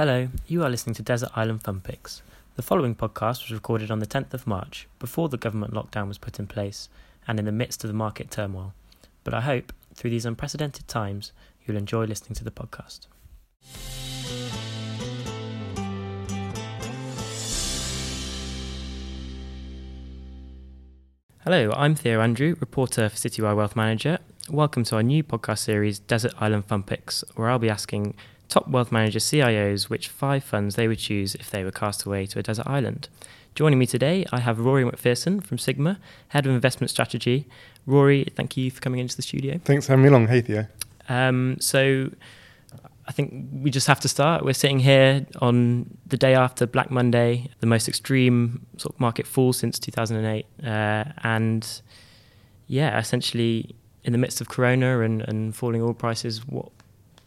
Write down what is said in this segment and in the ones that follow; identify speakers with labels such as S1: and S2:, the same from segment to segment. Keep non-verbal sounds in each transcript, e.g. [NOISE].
S1: Hello, you are listening to Desert Island Fund Picks. The following podcast was recorded on the 10th of March, before the government lockdown was put in place and in the midst of the market turmoil. But I hope, through these unprecedented times, you'll enjoy listening to the podcast. Hello, I'm Theo Andrew, reporter for Citywire Wealth Manager. Welcome to our new podcast series, Desert Island Fund Picks, where I'll be asking top wealth manager CIOs which five funds they would choose if they were cast away to a desert island. Joining me today, I have Rory McPherson from Psigma, Head of Investment Strategy. Rory, thank you for coming into the studio.
S2: Thanks for having me along. Hey, Theo.
S1: Um, so, I think we just have to start. We're sitting here on the day after Black Monday, the most extreme sort of market fall since 2008. Uh, and yeah, essentially in the midst of Corona and, and falling oil prices, what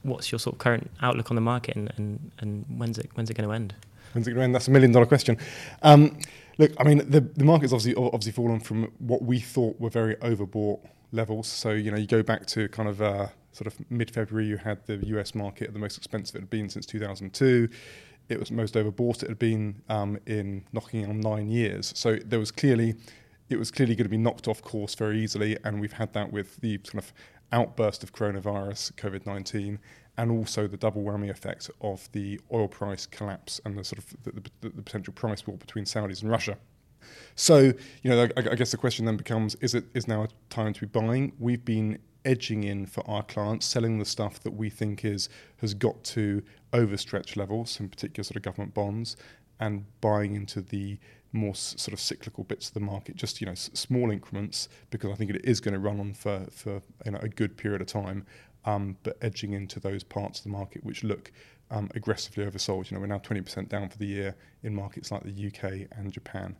S1: what's your sort of current outlook on the market and, and, and when's it when's it going to end?
S2: When's it going to end? That's a million dollar question. Um, look, I mean, the, the market's obviously obviously fallen from what we thought were very overbought levels. So you know, you go back to kind of uh, sort of mid February, you had the US market at the most expensive it had been since 2002. It was most overbought it had been um, in knocking on nine years. So there was clearly it was clearly going to be knocked off course very easily, and we've had that with the kind of outburst of coronavirus, COVID 19, and also the double whammy effect of the oil price collapse and the sort of the, the, the potential price war between Saudis and Russia. So, you know, I, I, guess the question then becomes: Is it is now a time to be buying? We've been edging in for our clients, selling the stuff that we think is has got to overstretch levels, in particular sort of government bonds, and buying into the more sort of cyclical bits of the market, just you know s- small increments, because I think it is going to run on for for you know, a good period of time, um, but edging into those parts of the market which look um, aggressively oversold. You know, we're now 20% down for the year in markets like the UK and Japan.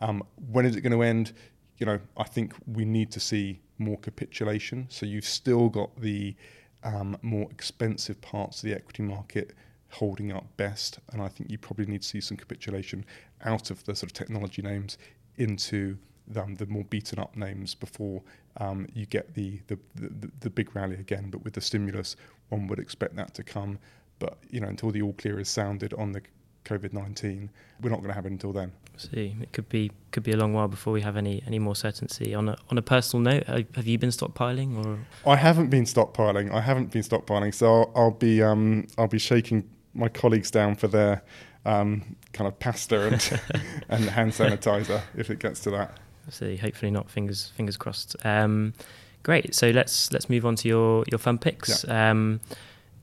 S2: Um, when is it going to end? You know, I think we need to see more capitulation. So you've still got the um, more expensive parts of the equity market holding up best. And I think you probably need to see some capitulation out of the sort of technology names into um, the more beaten up names before um, you get the, the, the, the, big rally again. But with the stimulus, one would expect that to come. But you know, until the all clear is sounded on the COVID nineteen, we're not going to have it until then.
S1: See, it could be could be a long while before we have any any more certainty. On a on a personal note, have you been stockpiling or?
S2: I haven't been stockpiling. I haven't been stockpiling, so I'll, I'll be um, I'll be shaking my colleagues down for their um, kind of pasta and [LAUGHS] [LAUGHS] and hand sanitizer if it gets to that.
S1: See. Hopefully not. Fingers fingers crossed. Um, great. So let's let's move on to your your fun picks. Yeah. Um,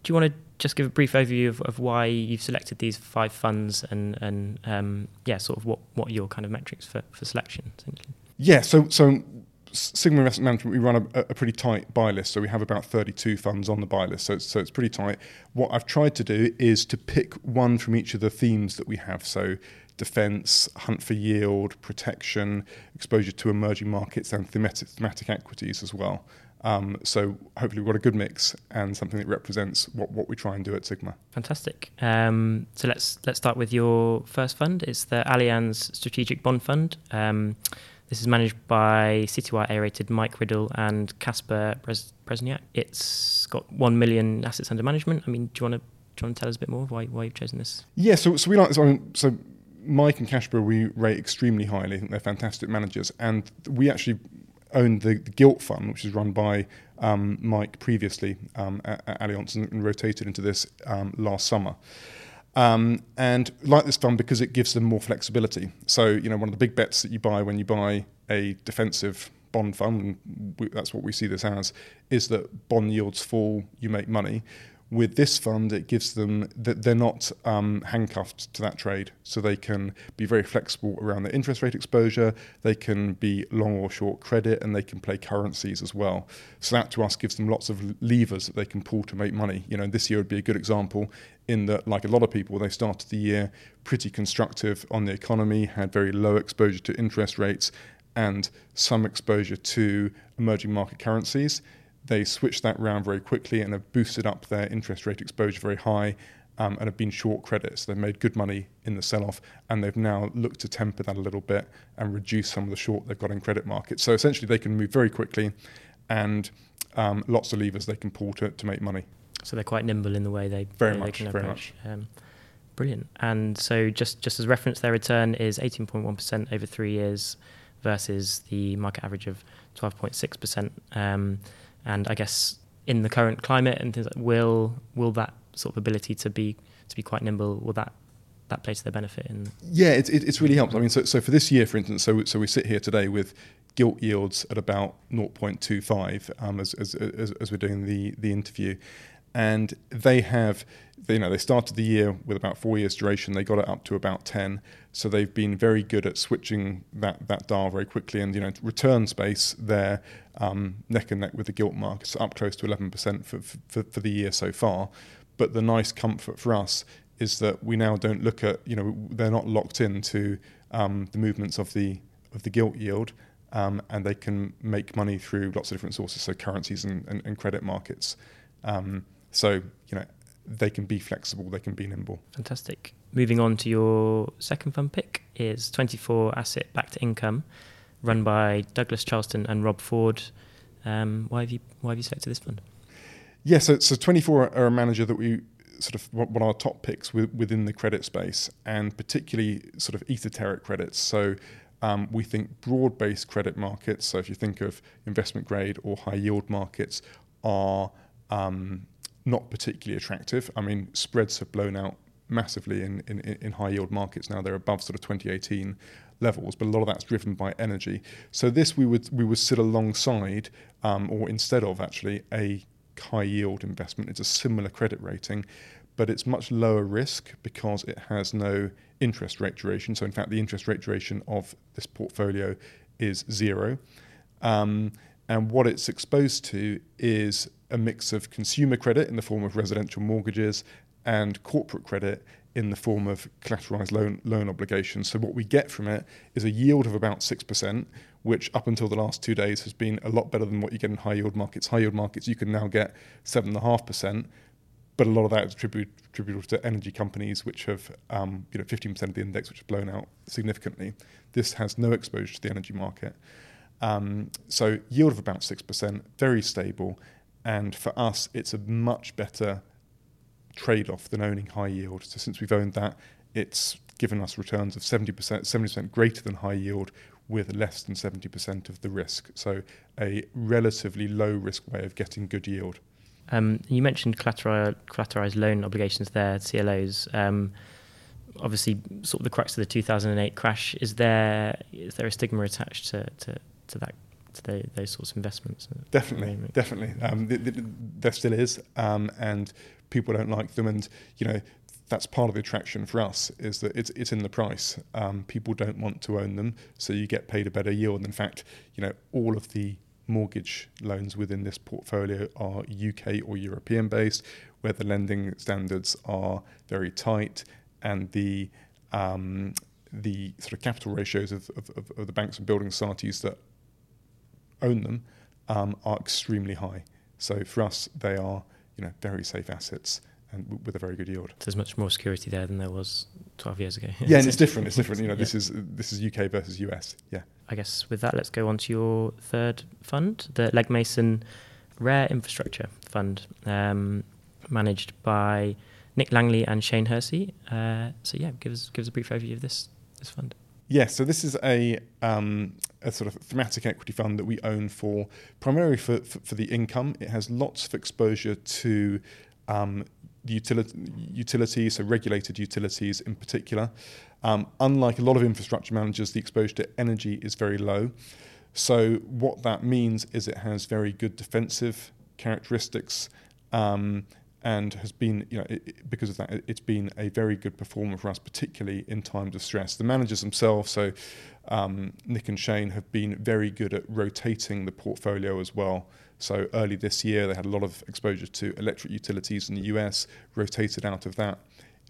S1: do you want to just give a brief overview of, of why you've selected these five funds and and um, yeah, sort of what what are your kind of metrics for for selection? Essentially?
S2: Yeah. So so Psigma Investment Management, we run a, a, pretty tight buy list. So we have about 32 funds on the buy list. So it's, so it's pretty tight. What I've tried to do is to pick one from each of the themes that we have. So defense, hunt for yield, protection, exposure to emerging markets, and thematic, thematic equities as well. Um, so hopefully we've got a good mix and something that represents what, what we try and do at Psigma.
S1: Fantastic. Um, so let's let's start with your first fund. It's the Allianz Strategic Bond Fund. Um, this is managed by Citywire A-rated Mike Riddell and Casper Brzezniak. It's got one million assets under management. I mean, do you want to do you want to tell us a bit more why why you've chosen this?
S2: Yeah, so so we like this. so, so Mike and Casper we rate extremely highly. I think they're fantastic managers, and we actually owned the, the Gilt Fund, which is run by um, Mike previously um, at, at Allianz, and, and, rotated into this um, last summer. Um, and like this fund because it gives them more flexibility. So, you know, one of the big bets that you buy when you buy a defensive bond fund, and we, that's what we see this as, is that bond yields fall, you make money with this fund, it gives them that they're not um, handcuffed to that trade, so they can be very flexible around their interest rate exposure. They can be long or short credit, and they can play currencies as well. So that to us gives them lots of levers that they can pull to make money. You know, this year would be a good example in that, like a lot of people, they started the year pretty constructive on the economy, had very low exposure to interest rates, and some exposure to emerging market currencies they switched that round very quickly and have boosted up their interest rate exposure very high um, and have been short credits. They've made good money in the sell off and they've now looked to temper that a little bit and reduce some of the short they've got in credit markets. So essentially, they can move very quickly and um, lots of levers they can pull to, to make money.
S1: So they're quite nimble in the way they
S2: very
S1: they
S2: much,
S1: can
S2: very much. Um,
S1: Brilliant. And so just just as reference, their return is 18.1% over three years versus the market average of 12.6%. And I guess in the current climate and things like, will will that sort of ability to be to be quite nimble will that that play to their benefit
S2: yeah it, it, it's really helped. I mean so, so for this year for instance so so we sit here today with gilt yields at about 0.25 um, as, as, as, as we're doing the the interview and they have you know they started the year with about four years duration. They got it up to about 10 so they've been very good at switching that that dial very quickly and you know return space they're um, neck and neck with the gilt markets up close to 11% for, for, for the year so far. But the nice comfort for us is that we now don't look at you know they're not locked into um, the movements of the of the gilt yield um, and they can make money through lots of different sources so currencies and, and, and credit markets. Um, so, you know, they can be flexible, they can be nimble.
S1: Fantastic. Moving on to your second fund pick is 24 Asset Backed Income, run by Douglas Charleston and Rob Ford. Um, why have you why have you selected this fund?
S2: Yeah, so, so 24 are a manager that we sort of one of our top picks within the credit space, and particularly sort of esoteric credits. So um, we think broad-based credit markets. So if you think of investment grade or high yield markets, are um, not particularly attractive. I mean, spreads have blown out massively in, in, in high yield markets now. They're above sort of 2018 levels, but a lot of that's driven by energy. So this we would we would sit alongside, um, or instead of actually a high yield investment. It's a similar credit rating, but it's much lower risk because it has no interest rate duration. So in fact, the interest rate duration of this portfolio is zero. Um, and what it's exposed to is a mix of consumer credit in the form of residential mortgages and corporate credit in the form of collateralized loan, loan obligations. So, what we get from it is a yield of about 6%, which up until the last two days has been a lot better than what you get in high yield markets. High yield markets, you can now get 7.5%, but a lot of that is attributable to energy companies, which have um, you know, 15% of the index, which have blown out significantly. This has no exposure to the energy market. Um, so, yield of about 6%, very stable and for us, it's a much better trade off than owning high yield. So since we've owned that, it's given us returns of 70%, 70% greater than high yield with less than 70% of the risk. So a relatively low risk way of getting good yield.
S1: Um, you mentioned collateral, collateralized loan obligations there, CLOs. Um, obviously, sort of the crux of the 2008 crash. Is there is there a stigma attached to, to, to that to the, those sorts of investments.
S2: Definitely, definitely. Um, th- th- there still is, um, and people don't like them. And you know, that's part of the attraction for us is that it's it's in the price. Um, people don't want to own them, so you get paid a better yield. And in fact, you know, all of the mortgage loans within this portfolio are UK or European based, where the lending standards are very tight and the um, the sort of capital ratios of, of, of, the banks and building societies that own them um, are extremely high. So for us, they are you know very safe assets and w- with a very good yield.
S1: So there's much more security there than there was 12 years ago.
S2: yeah, and [LAUGHS] it's different. It's different. You know, yeah. this is this is UK versus US. Yeah.
S1: I guess with that, let's go on to your third fund, the Legg Mason Rare Infrastructure Fund, um, managed by Nick Langley and Shane Hersey. Uh, so yeah, give us give us a brief overview of this this fund.
S2: Yeah, so this is a, um, a sort of thematic equity fund that we own for primarily for, for, for the income. It has lots of exposure to um, utility, utilities, so regulated utilities in particular. Um, unlike a lot of infrastructure managers, the exposure to energy is very low. So what that means is it has very good defensive characteristics. Um, and has been, you know, it, because of that, it, has been a very good performer for us, particularly in times of stress. The managers themselves, so um, Nick and Shane, have been very good at rotating the portfolio as well. So early this year, they had a lot of exposure to electric utilities in the US, rotated out of that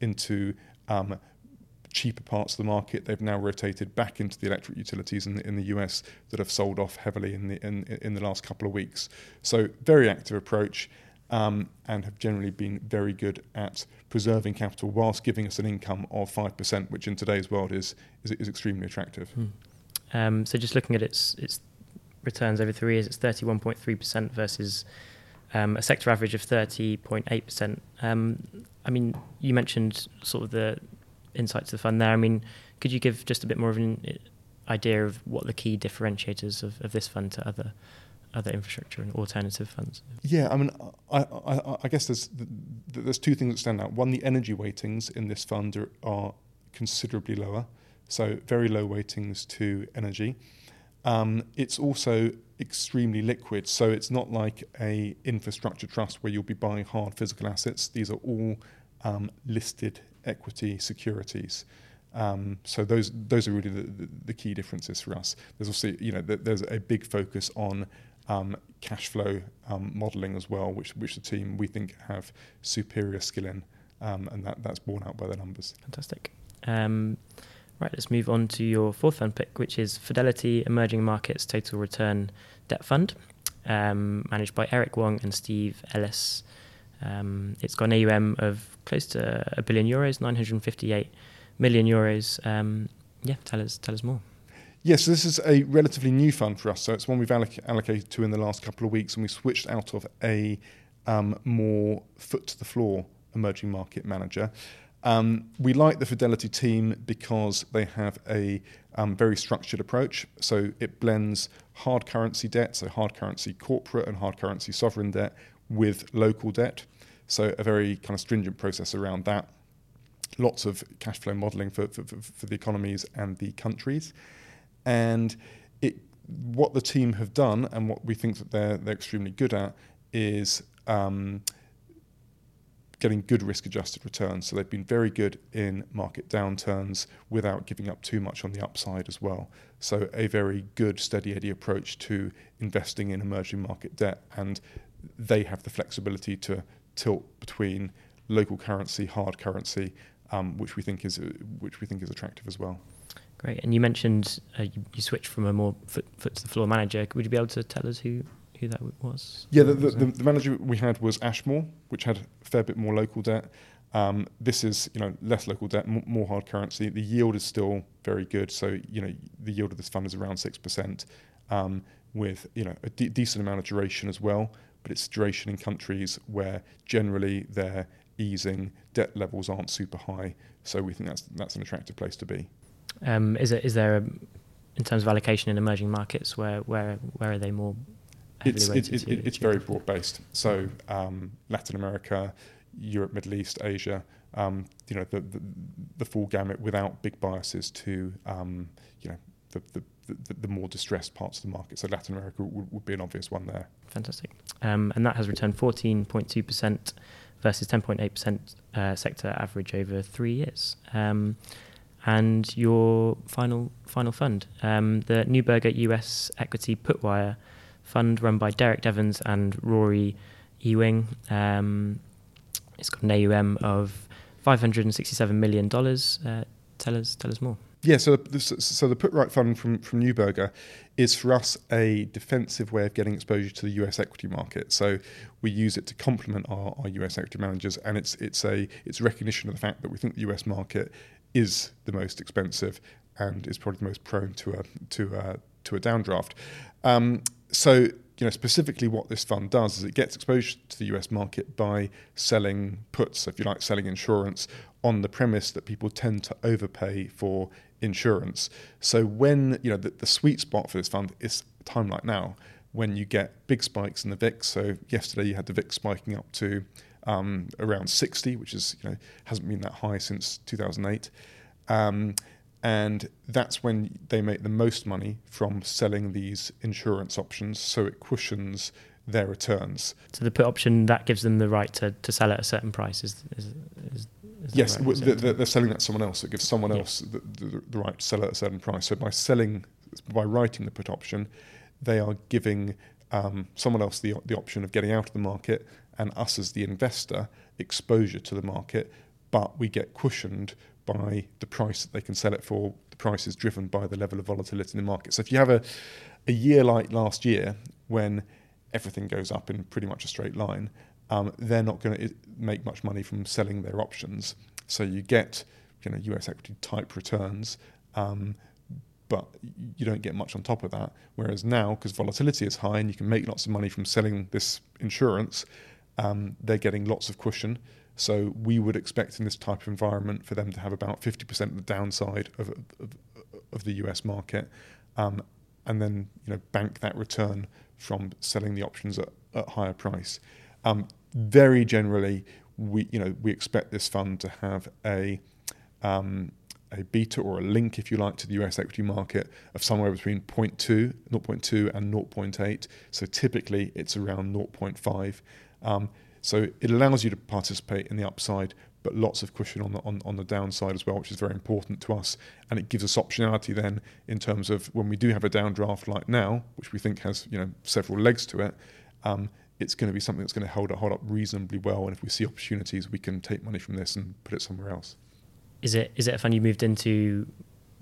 S2: into um, cheaper parts of the market. They've now rotated back into the electric utilities in the, in the US that have sold off heavily in the in, in the last couple of weeks. So very active approach um, and have generally been very good at preserving capital whilst giving us an income of 5%, which in today's world is, is, is extremely attractive. Hmm.
S1: Um, so just looking at its, its returns over three years, it's 31.3% versus um, a sector average of 30.8%. Um, I mean, you mentioned sort of the insights of the fund there. I mean, could you give just a bit more of an idea of what the key differentiators of, of this fund to other other infrastructure and alternative funds?
S2: Yeah, I mean, I, I, I guess there's there's two things that stand out. One, the energy weightings in this fund are, are considerably lower, so very low weightings to energy. Um, it's also extremely liquid, so it's not like a infrastructure trust where you'll be buying hard physical assets. These are all um, listed equity securities. Um, so those those are really the, the, the, key differences for us. There's also you know there's a big focus on um, cash flow um, modelling as well, which which the team we think have superior skill in, um, and that that's borne out by the numbers.
S1: Fantastic. Um, right, let's move on to your fourth fund pick, which is Fidelity Emerging Markets Total Return Debt Fund, um, managed by Eric Wong and Steve Ellis. Um, it's got an AUM of close to a billion euros, 958 million euros. Yeah, tell us tell us more.
S2: Yes, this is a relatively new fund for us. So it's one we've alloc- allocated to in the last couple of weeks, and we switched out of a um, more foot to the floor emerging market manager. Um, we like the Fidelity team because they have a um, very structured approach. So it blends hard currency debt, so hard currency corporate and hard currency sovereign debt, with local debt. So a very kind of stringent process around that. Lots of cash flow modelling for, for, for the economies and the countries, and it what the team have done and what we think that they're they're extremely good at is um, getting good risk adjusted returns. So they've been very good in market downturns without giving up too much on the upside as well. So a very good steady eddy approach to investing in emerging market debt and they have the flexibility to tilt between local currency, hard currency, um, which we think is which we think is attractive as well.
S1: Great, and you mentioned uh, you, you, switched from a more foot, foot to the floor manager. Would you be able to tell us who who that was?
S2: Yeah, the, the, the, the, manager we had was Ashmore, which had a fair bit more local debt. Um, this is you know less local debt, m- more hard currency. The yield is still very good, so you know the yield of this fund is around six percent, um, with you know a de- decent amount of duration as well. But it's duration in countries where generally they're easing, debt levels aren't super high, so we think that's that's an attractive place to be.
S1: Um, is it is there a, in terms of allocation in emerging markets where where where are they more
S2: it's, it, it, it, it's very broad based. So um, Latin America, Europe, Middle East, Asia, um, you know, the, the, the full gamut without big biases to, um, you know, the, the, the, the, more distressed parts of the market. So Latin America would, would be an obvious one there.
S1: Fantastic. Um, and that has returned 14.2% versus 10.8% uh, sector average over three years. And your final final fund, um, the Neuberger US Equity PutWrite fund run by Derek Devens and Rory Ewing. Um, it's got an AUM of $567 million. Uh, tell us, tell us more.
S2: Yeah, so the, so the PutWrite fund from from Neuberger is for us a defensive way of getting exposure to the US equity market. So we use it to complement our, our US equity managers, and it's it's a it's recognition of the fact that we think the US market is the most expensive and is probably the most prone to a to a to a downdraft. Um, so, you know, specifically what this fund does is it gets exposure to the US market by selling puts, if you like, selling insurance on the premise that people tend to overpay for insurance. So when, you know, the, the sweet spot for this fund is time like now when you get big spikes in the VIX. So yesterday you had the VIX spiking up to um, around 60, which is, you know, hasn't been that high since 2008. Um, and that's when they make the most money from selling these insurance options so it cushions their returns
S1: so the put option that gives them the right to, to sell at a certain price is, is,
S2: is, yes right? they're, they're, selling that to someone else it gives someone yeah. else the, the, the, right to sell at a certain price so by selling by writing the put option they are giving um, someone else the, the option of getting out of the market and us as the investor exposure to the market but we get cushioned by the price that they can sell it for. The price is driven by the level of volatility in the market. So if you have a, a year like last year when everything goes up in pretty much a straight line, um, they're not going to make much money from selling their options. So you get you know US equity type returns, um, but you don't get much on top of that. Whereas now, because volatility is high and you can make lots of money from selling this insurance, um, they're getting lots of cushion. So we would expect in this type of environment for them to have about 50% of the downside of, of, of the US market, um, and then you know bank that return from selling the options at, at higher price. Um, very generally, we you know we expect this fund to have a um, a beta or a link, if you like, to the US equity market of somewhere between 0.2, 0.2 and 0.8. So typically it's around 0.5. Um, so it allows you to participate in the upside, but lots of cushion on the on, on the downside as well, which is very important to us. And it gives us optionality then in terms of when we do have a downdraft like now, which we think has you know several legs to it. Um, it's going to be something that's going to hold, hold up reasonably well. And if we see opportunities, we can take money from this and put it somewhere else.
S1: Is it is it a fund you moved into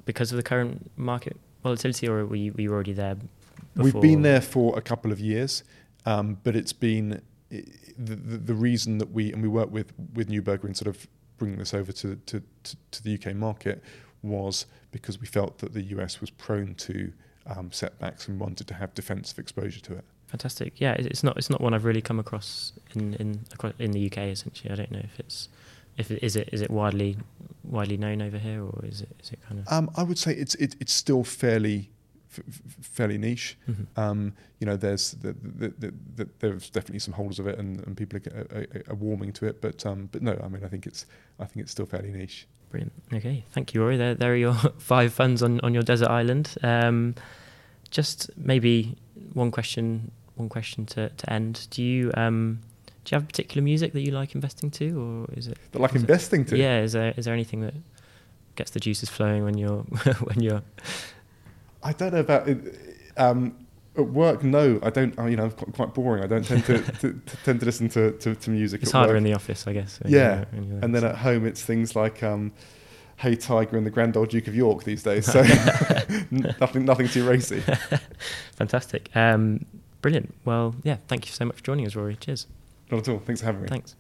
S1: because of the current market volatility, or were you, were you already there? Before?
S2: We've been there for a couple of years, um, but it's been the, the, the reason that we and we work with with Neuberger in sort of bringing this over to, to, to, to the UK market was because we felt that the US was prone to um, setbacks and wanted to have defensive exposure to it.
S1: Fantastic. Yeah, it's not it's not one I've really come across in in in the UK. Essentially, I don't know if it's if it, is it is it widely widely known over here, or is it is it kind of?
S2: Um, I would say it's it, it's still fairly f- fairly niche. Mm-hmm. Um, you know, there's the, the, the, there's definitely some holders of it, and, and people are, are, are, warming to it. But um, but no, I mean, I think it's I think it's still fairly niche.
S1: Brilliant. Okay, thank you, Rory. There, there are your [LAUGHS] five funds on, on your desert island. Um, just maybe one question, one question to, to end. Do you um, do you have particular music that you like investing to, or is it
S2: that like investing
S1: it,
S2: to?
S1: Yeah, is there is there anything that gets the juices flowing when you're [LAUGHS] when you're?
S2: I don't know about it. Um, at work, no, I don't. You know, I'm quite boring. I don't tend to, to, to tend to listen to, to, to music.
S1: It's harder
S2: work.
S1: in the office, I guess.
S2: Yeah, you're, you're and then at home, it's things like um, "Hey Tiger" and the Grand Old Duke of York these days. So [LAUGHS] [LAUGHS] nothing, nothing too racy. [LAUGHS]
S1: Fantastic, um, brilliant. Well, yeah, thank you so much for joining us, Rory. Cheers.
S2: Not at all. Thanks for having me.
S1: Thanks.